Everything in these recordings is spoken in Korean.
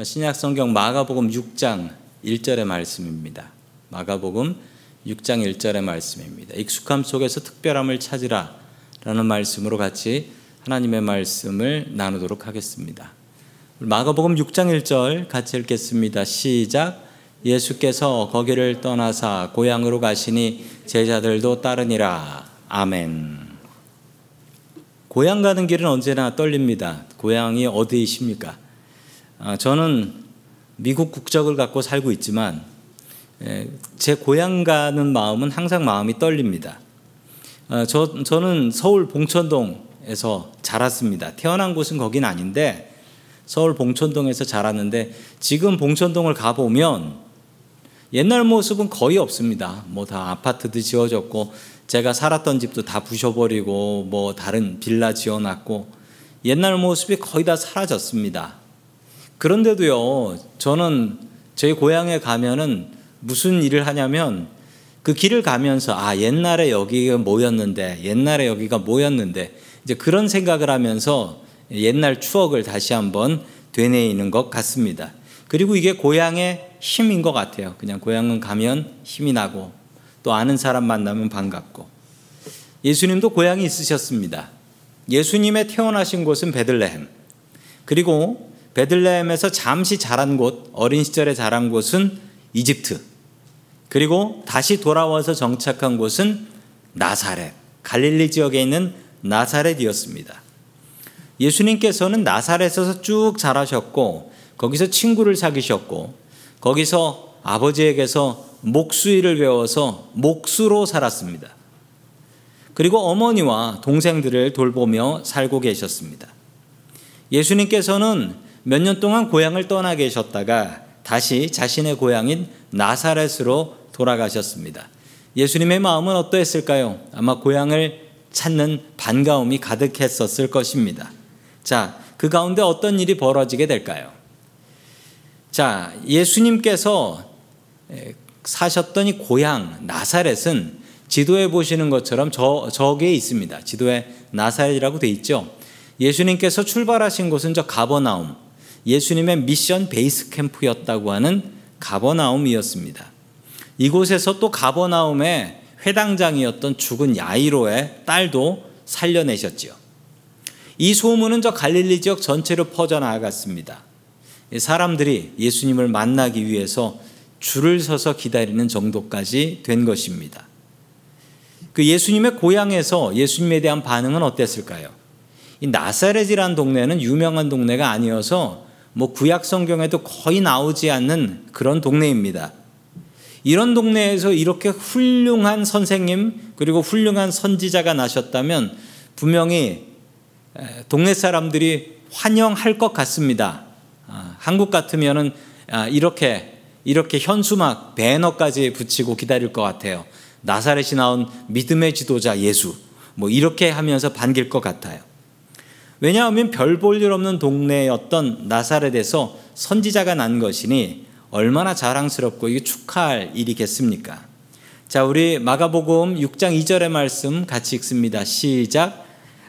신약 성경 마가복음 6장 1절의 말씀입니다. 마가복음 6장 1절의 말씀입니다. 익숙함 속에서 특별함을 찾으라 라는 말씀으로 같이 하나님의 말씀을 나누도록 하겠습니다. 마가복음 6장 1절 같이 읽겠습니다. 시작. 예수께서 거기를 떠나사 고향으로 가시니 제자들도 따르니라. 아멘. 고향 가는 길은 언제나 떨립니다. 고향이 어디이십니까? 아, 저는 미국 국적을 갖고 살고 있지만 예, 제 고향 가는 마음은 항상 마음이 떨립니다. 아, 저, 저는 서울 봉천동에서 자랐습니다. 태어난 곳은 거긴 아닌데 서울 봉천동에서 자랐는데 지금 봉천동을 가보면 옛날 모습은 거의 없습니다. 뭐 다 아파트도 지어졌고 제가 살았던 집도 다 부셔버리고 뭐 다른 빌라 지어놨고 옛날 모습이 거의 다 사라졌습니다. 그런데도요, 저는 저희 고향에 가면은 무슨 일을 하냐면 그 길을 가면서 아, 옛날에 여기가 뭐였는데, 옛날에 여기가 뭐였는데, 이제 그런 생각을 하면서 옛날 추억을 다시 한번 되뇌이는 것 같습니다. 그리고 이게 고향의 힘인 것 같아요. 그냥 고향은 가면 힘이 나고 또 아는 사람 만나면 반갑고. 예수님도 고향이 있으셨습니다. 예수님의 태어나신 곳은 베들레헴. 그리고 베들레헴에서 잠시 자란 곳, 어린 시절에 자란 곳은 이집트. 그리고 다시 돌아와서 정착한 곳은 나사렛, 갈릴리 지역에 있는 나사렛이었습니다. 예수님께서는 나사렛에서 쭉 자라셨고 거기서 친구를 사귀셨고 거기서 아버지에게서 목수일을 배워서 목수로 살았습니다. 그리고 어머니와 동생들을 돌보며 살고 계셨습니다. 예수님께서는 몇 년 동안 고향을 떠나 계셨다가 다시 자신의 고향인 나사렛으로 돌아가셨습니다. 예수님의 마음은 어떠했을까요? 아마 고향을 찾는 반가움이 가득했었을 것입니다. 자, 그 가운데 어떤 일이 벌어지게 될까요? 자, 예수님께서 사셨던 이 고향 나사렛은 지도에 보시는 것처럼 저, 저기에 있습니다. 지도에 나사렛이라고 돼 있죠. 예수님께서 출발하신 곳은 저 가버나움, 예수님의 미션 베이스 캠프였다고 하는 가버나움이었습니다. 이곳에서 또 가버나움의 회당장이었던 죽은 야이로의 딸도 살려내셨지요. 이 소문은 저 갈릴리 지역 전체로 퍼져나갔습니다. 사람들이 예수님을 만나기 위해서 줄을 서서 기다리는 정도까지 된 것입니다. 그 예수님의 고향에서 예수님에 대한 반응은 어땠을까요? 이 나사렛이라는 동네는 유명한 동네가 아니어서 뭐 구약 성경에도 거의 나오지 않는 그런 동네입니다. 이런 동네에서 이렇게 훌륭한 선생님 그리고 훌륭한 선지자가 나셨다면 분명히 동네 사람들이 환영할 것 같습니다. 아, 한국 같으면은 아, 이렇게 이렇게 현수막 배너까지 붙이고 기다릴 것 같아요. 나사렛이 나온 믿음의 지도자 예수 뭐 이렇게 하면서 반길 것 같아요. 왜냐하면 별 볼 일 없는 동네였던 나사렛에서 선지자가 난 것이니 얼마나 자랑스럽고 이게 축하할 일이겠습니까? 자, 우리 마가복음 6장 2절의 말씀 같이 읽습니다. 시작.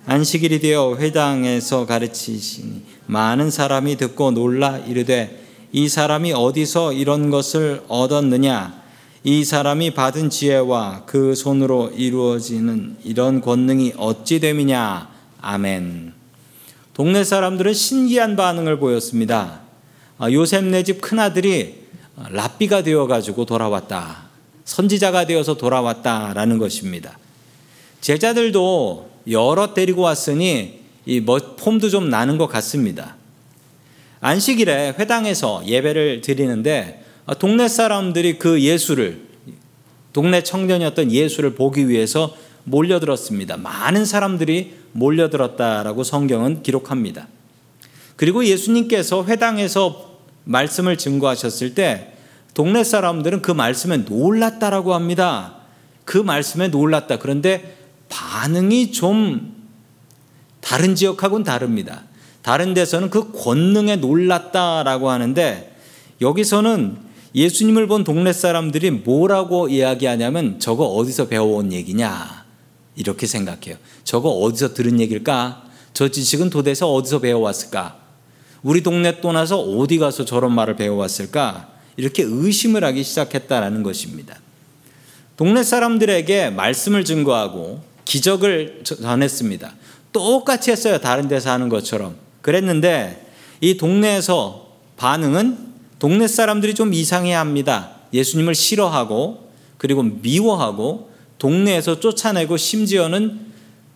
안식일이 되어 회당에서 가르치시니 많은 사람이 듣고 놀라 이르되 이 사람이 어디서 이런 것을 얻었느냐 이 사람이 받은 지혜와 그 손으로 이루어지는 이런 권능이 어찌 됨이냐 아멘. 동네 사람들은 신기한 반응을 보였습니다. 아, 요셉 네집 큰아들이 랍비가 되어 가지고 돌아왔다. 선지자가 되어서 돌아왔다라는 것입니다. 제자들도 여러 데리고 왔으니 이 폼도 좀 나는 것 같습니다. 안식일에 회당에서 예배를 드리는데 아, 동네 사람들이 그 예수를 동네 청년이었던 예수를 보기 위해서 몰려들었습니다. 많은 사람들이 몰려들었다라고 성경은 기록합니다. 그리고 예수님께서 회당에서 말씀을 증거하셨을 때 동네 사람들은 그 말씀에 놀랐다라고 합니다. 그 말씀에 놀랐다. 그런데 반응이 좀 다른 지역하고는 다릅니다. 다른 데서는 그 권능에 놀랐다라고 하는데 여기서는 예수님을 본 동네 사람들이 뭐라고 이야기하냐면 저거 어디서 배워온 얘기냐 이렇게 생각해요. 저거 어디서 들은 얘기일까? 저 지식은 도대체 어디서 배워왔을까? 우리 동네 떠나서 어디 가서 저런 말을 배워왔을까? 이렇게 의심을 하기 시작했다라는 것입니다. 동네 사람들에게 말씀을 증거하고 기적을 전했습니다. 똑같이 했어요. 다른 데서 하는 것처럼. 그랬는데 이 동네에서 반응은 동네 사람들이 좀 이상해 합니다. 예수님을 싫어하고 그리고 미워하고 동네에서 쫓아내고 심지어는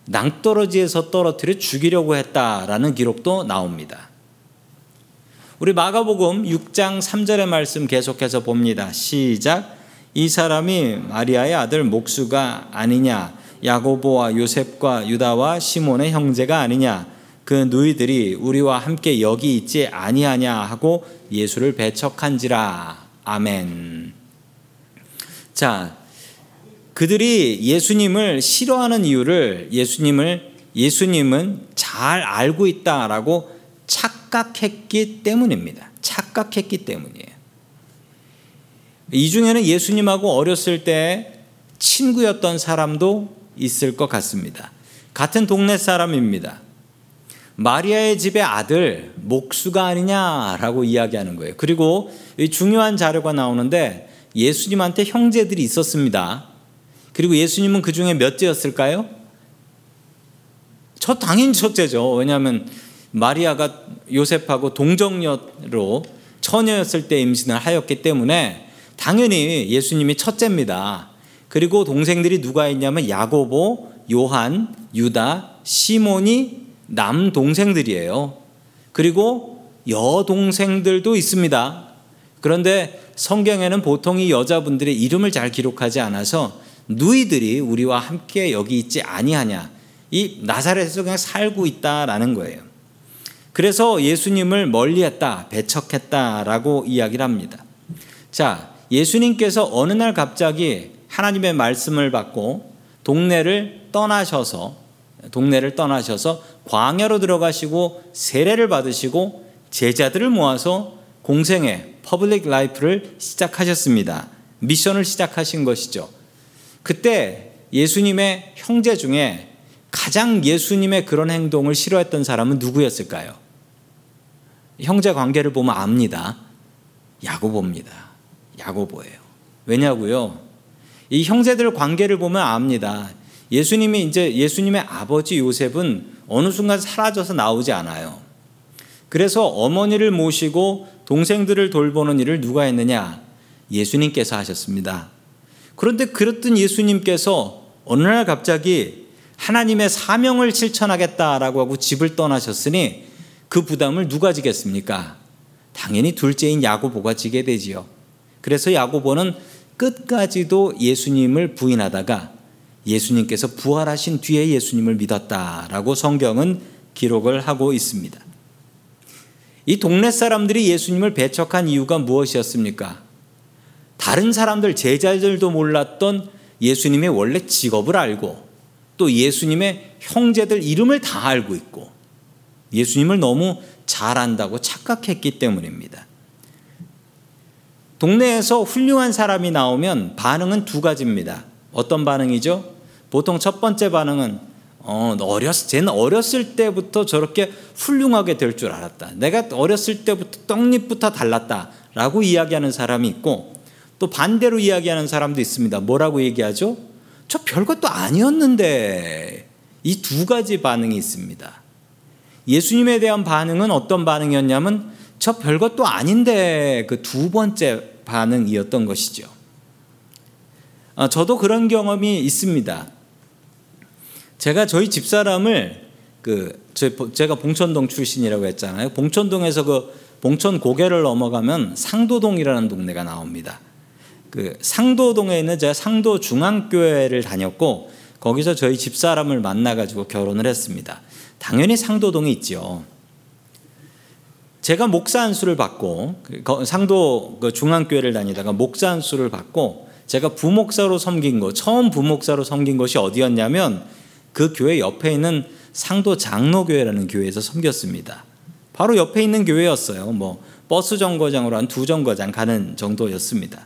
낭떠러지에서 떨어뜨려 죽이려고 했다라는 기록도 나옵니다. 우리 마가복음 6장 3절의 말씀 계속해서 봅니다. 시작. 이 사람이 마리아의 아들 목수가 아니냐? 야고보와 요셉과 유다와 시몬의 형제가 아니냐? 그 누이들이 우리와 함께 여기 있지 아니하냐 하고 예수를 배척한지라. 아멘. 자, 그들이 예수님을 싫어하는 이유를 예수님을 예수님은 잘 알고 있다라고 착각했기 때문입니다. 착각했기 때문이에요. 이 중에는 예수님하고 어렸을 때 친구였던 사람도 있을 것 같습니다. 같은 동네 사람입니다. 마리아의 집의 아들 목수가 아니냐라고 이야기하는 거예요. 그리고 중요한 자료가 나오는데 예수님한테 형제들이 있었습니다. 그리고 예수님은 그 중에 몇째였을까요? 첫 당연히 첫째죠. 왜냐하면 마리아가 요셉하고 동정녀로 처녀였을 때 임신을 하였기 때문에 당연히 예수님이 첫째입니다. 그리고 동생들이 누가 있냐면 야고보, 요한, 유다, 시몬이 남 동생들이에요. 그리고 여동생들도 있습니다. 그런데 성경에는 보통 이 여자분들의 이름을 잘 기록하지 않아서 누이들이 우리와 함께 여기 있지 아니하냐. 이 나사렛에서 그냥 살고 있다라는 거예요. 그래서 예수님을 멀리했다, 배척했다라고 이야기를 합니다. 자, 예수님께서 어느 날 갑자기 하나님의 말씀을 받고 동네를 떠나셔서 동네를 떠나셔서 광야로 들어가시고 세례를 받으시고 제자들을 모아서 공생애 public life를 시작하셨습니다. 미션을 시작하신 것이죠. 그때 예수님의 형제 중에 가장 예수님의 그런 행동을 싫어했던 사람은 누구였을까요? 형제 관계를 보면 압니다. 야고보입니다. 야고보예요. 왜냐고요? 이 형제들 관계를 보면 압니다. 예수님이 이제 예수님의 아버지 요셉은 어느 순간 사라져서 나오지 않아요. 그래서 어머니를 모시고 동생들을 돌보는 일을 누가 했느냐? 예수님께서 하셨습니다. 그런데 그랬던 예수님께서 어느 날 갑자기 하나님의 사명을 실천하겠다라고 하고 집을 떠나셨으니 그 부담을 누가 지겠습니까? 당연히 둘째인 야고보가 지게 되지요. 그래서 야고보는 끝까지도 예수님을 부인하다가 예수님께서 부활하신 뒤에 예수님을 믿었다라고 성경은 기록을 하고 있습니다. 이 동네 사람들이 예수님을 배척한 이유가 무엇이었습니까? 다른 사람들, 제자들도 몰랐던 예수님의 원래 직업을 알고 또 예수님의 형제들 이름을 다 알고 있고 예수님을 너무 잘 안다고 착각했기 때문입니다. 동네에서 훌륭한 사람이 나오면 반응은 두 가지입니다. 어떤 반응이죠? 보통 첫 번째 반응은 어, 어렸, 쟤는 어렸을 때부터 저렇게 훌륭하게 될 줄 알았다. 내가 어렸을 때부터 떡잎부터 달랐다. 라고 이야기하는 사람이 있고 또 반대로 이야기하는 사람도 있습니다. 뭐라고 얘기하죠? 저 별것도 아니었는데 이 두 가지 반응이 있습니다. 예수님에 대한 반응은 어떤 반응이었냐면 저 별것도 아닌데 그 두 번째 반응이었던 것이죠. 어, 저도 그런 경험이 있습니다. 제가 저희 집사람을 그 제가 봉천동 출신이라고 했잖아요. 봉천동에서 그 봉천 고개를 넘어가면 상도동이라는 동네가 나옵니다. 그 상도동에 있는 제가 상도 중앙교회를 다녔고 거기서 저희 집사람을 만나 가지고 결혼을 했습니다. 당연히 상도동에 있죠. 제가 목사 안수를 받고 그 상도 그 중앙교회를 다니다가 목사 안수를 받고 제가 부목사로 섬긴 거 처음 부목사로 섬긴 것이 어디였냐면 그 교회 옆에 있는 상도 장로교회라는 교회에서 섬겼습니다. 바로 옆에 있는 교회였어요. 뭐 버스 정거장으로 한 두 정거장 가는 정도였습니다.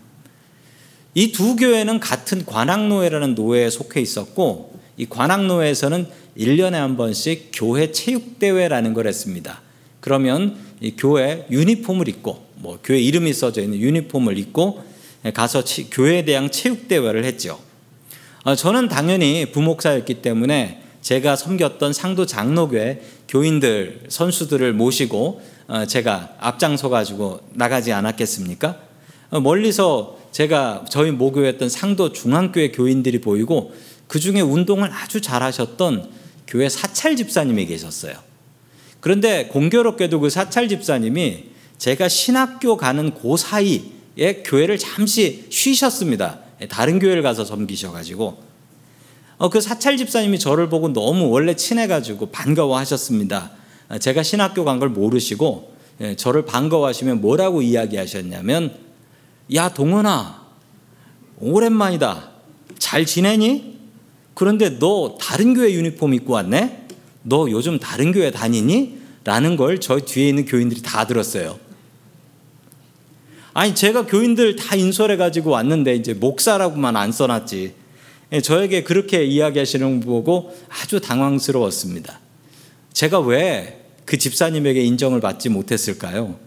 이 두 교회는 같은 관악노회라는 노회에 속해 있었고 이 관악노회에서는 1년에 한 번씩 교회 체육대회라는 걸 했습니다. 그러면 이 교회 유니폼을 입고 뭐 교회 이름이 써져 있는 유니폼을 입고 가서 치, 교회에 대한 체육 대회를 했죠. 어, 저는 당연히 부목사였기 때문에 제가 섬겼던 상도 장로교회 교인들 선수들을 모시고 어, 제가 앞장서 가지고 나가지 않았겠습니까? 어, 멀리서 제가 저희 모교였던 상도 중앙교회 교인들이 보이고 그 중에 운동을 아주 잘하셨던 교회 사찰 집사님이 계셨어요. 그런데 공교롭게도 그 사찰 집사님이 제가 신학교 가는 그 사이에 교회를 잠시 쉬셨습니다. 다른 교회를 가서 섬기셔가지고 어, 그 사찰 집사님이 저를 보고 너무 원래 친해가지고 반가워하셨습니다. 제가 신학교 간 걸 모르시고 예, 저를 반가워하시면 뭐라고 이야기하셨냐면 야 동원아 오랜만이다 잘 지내니? 그런데 너 다른 교회 유니폼 입고 왔네? 너 요즘 다른 교회 다니니? 라는 걸 저 뒤에 있는 교인들이 다 들었어요. 아니 제가 교인들 다 인솔해 가지고 왔는데 이제 목사라고만 안 써놨지. 예, 저에게 그렇게 이야기하시는 거 보고 아주 당황스러웠습니다. 제가 왜 그 집사님에게 인정을 받지 못했을까요?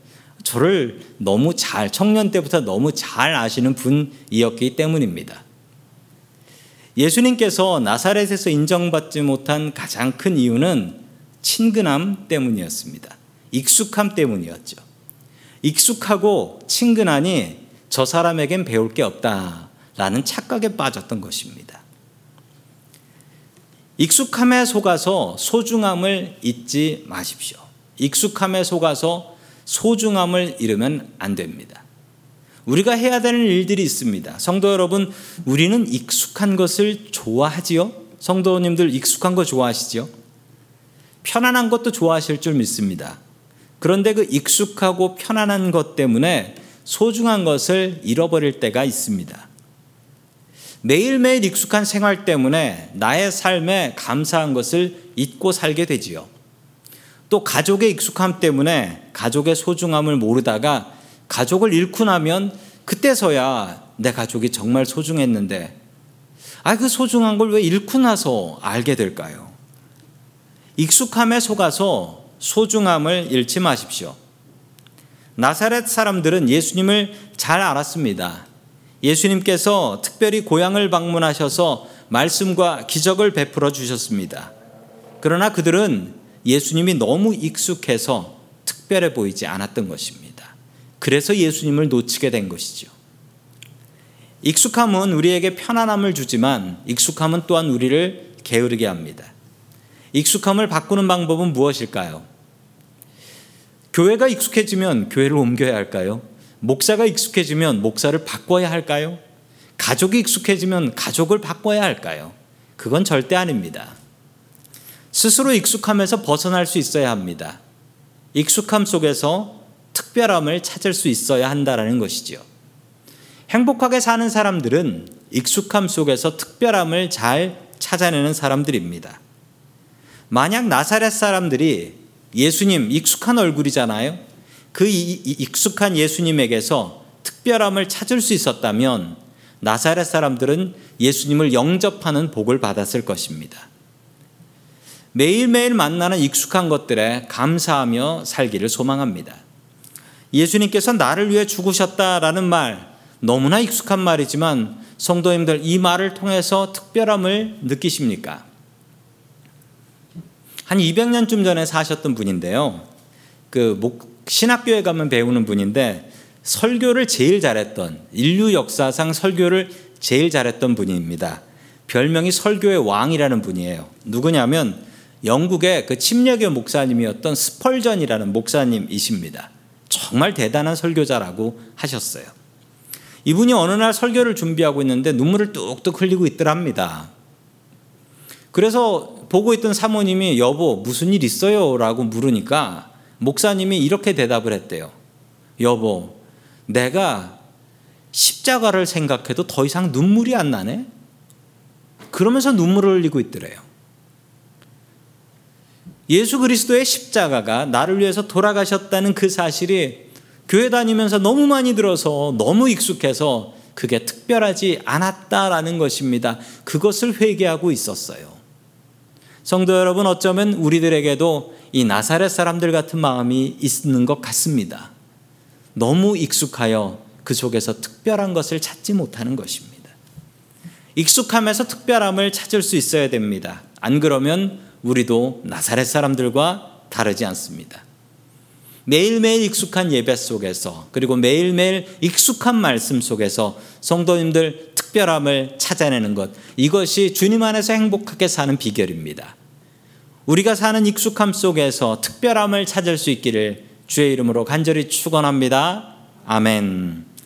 저를 너무 잘, 청년 때부터 너무 잘 아시는 분이었기 때문입니다. 예수님께서 나사렛에서 인정받지 못한 가장 큰 이유는 친근함 때문이었습니다. 익숙함 때문이었죠. 익숙하고 친근하니 저 사람에겐 배울 게 없다라는 착각에 빠졌던 것입니다. 익숙함에 속아서 소중함을 잊지 마십시오. 익숙함에 속아서 소중함을 잃으면 안 됩니다. 우리가 해야 되는 일들이 있습니다. 성도 여러분, 우리는 익숙한 것을 좋아하지요? 성도님들 익숙한 거 좋아하시죠? 편안한 것도 좋아하실 줄 믿습니다. 그런데 그 익숙하고 편안한 것 때문에 소중한 것을 잃어버릴 때가 있습니다. 매일매일 익숙한 생활 때문에 나의 삶에 감사한 것을 잊고 살게 되지요. 또 가족의 익숙함 때문에 가족의 소중함을 모르다가 가족을 잃고 나면 그때서야 내 가족이 정말 소중했는데 아, 그 소중한 걸 왜 잃고 나서 알게 될까요? 익숙함에 속아서 소중함을 잃지 마십시오. 나사렛 사람들은 예수님을 잘 알았습니다. 예수님께서 특별히 고향을 방문하셔서 말씀과 기적을 베풀어 주셨습니다. 그러나 그들은 예수님이 너무 익숙해서 특별해 보이지 않았던 것입니다. 그래서 예수님을 놓치게 된 것이죠. 익숙함은 우리에게 편안함을 주지만 익숙함은 또한 우리를 게으르게 합니다. 익숙함을 바꾸는 방법은 무엇일까요? 교회가 익숙해지면 교회를 옮겨야 할까요? 목사가 익숙해지면 목사를 바꿔야 할까요? 가족이 익숙해지면 가족을 바꿔야 할까요? 그건 절대 아닙니다. 스스로 익숙함에서 벗어날 수 있어야 합니다. 익숙함 속에서 특별함을 찾을 수 있어야 한다라는 것이지요. 행복하게 사는 사람들은 익숙함 속에서 특별함을 잘 찾아내는 사람들입니다. 만약 나사렛 사람들이 예수님 익숙한 얼굴이잖아요. 그 익숙한 예수님에게서 특별함을 찾을 수 있었다면 나사렛 사람들은 예수님을 영접하는 복을 받았을 것입니다. 매일매일 만나는 익숙한 것들에 감사하며 살기를 소망합니다. 예수님께서 나를 위해 죽으셨다라는 말, 너무나 익숙한 말이지만 성도님들 이 말을 통해서 특별함을 느끼십니까? 한 200년쯤 전에 사셨던 분인데요. 그 신학교에 가면 배우는 분인데 설교를 제일 잘했던 인류 역사상 설교를 제일 잘했던 분입니다. 별명이 설교의 왕이라는 분이에요. 누구냐면 영국의 그 침례교 목사님이었던 스펄전이라는 목사님이십니다. 정말 대단한 설교자라고 하셨어요. 이분이 어느 날 설교를 준비하고 있는데 눈물을 뚝뚝 흘리고 있더랍니다. 그래서 보고 있던 사모님이 여보 무슨 일 있어요? 라고 물으니까 목사님이 이렇게 대답을 했대요. 여보 내가 십자가를 생각해도 더 이상 눈물이 안 나네? 그러면서 눈물을 흘리고 있더래요. 예수 그리스도의 십자가가 나를 위해서 돌아가셨다는 그 사실이 교회 다니면서 너무 많이 들어서 너무 익숙해서 그게 특별하지 않았다라는 것입니다. 그것을 회개하고 있었어요. 성도 여러분, 어쩌면 우리들에게도 이 나사렛 사람들 같은 마음이 있는 것 같습니다. 너무 익숙하여 그 속에서 특별한 것을 찾지 못하는 것입니다. 익숙함에서 특별함을 찾을 수 있어야 됩니다. 안 그러면 우리도 나사렛 사람들과 다르지 않습니다. 매일매일 익숙한 예배 속에서 그리고 매일매일 익숙한 말씀 속에서 성도님들 특별함을 찾아내는 것 이것이 주님 안에서 행복하게 사는 비결입니다. 우리가 사는 익숙함 속에서 특별함을 찾을 수 있기를 주의 이름으로 간절히 축원합니다. 아멘.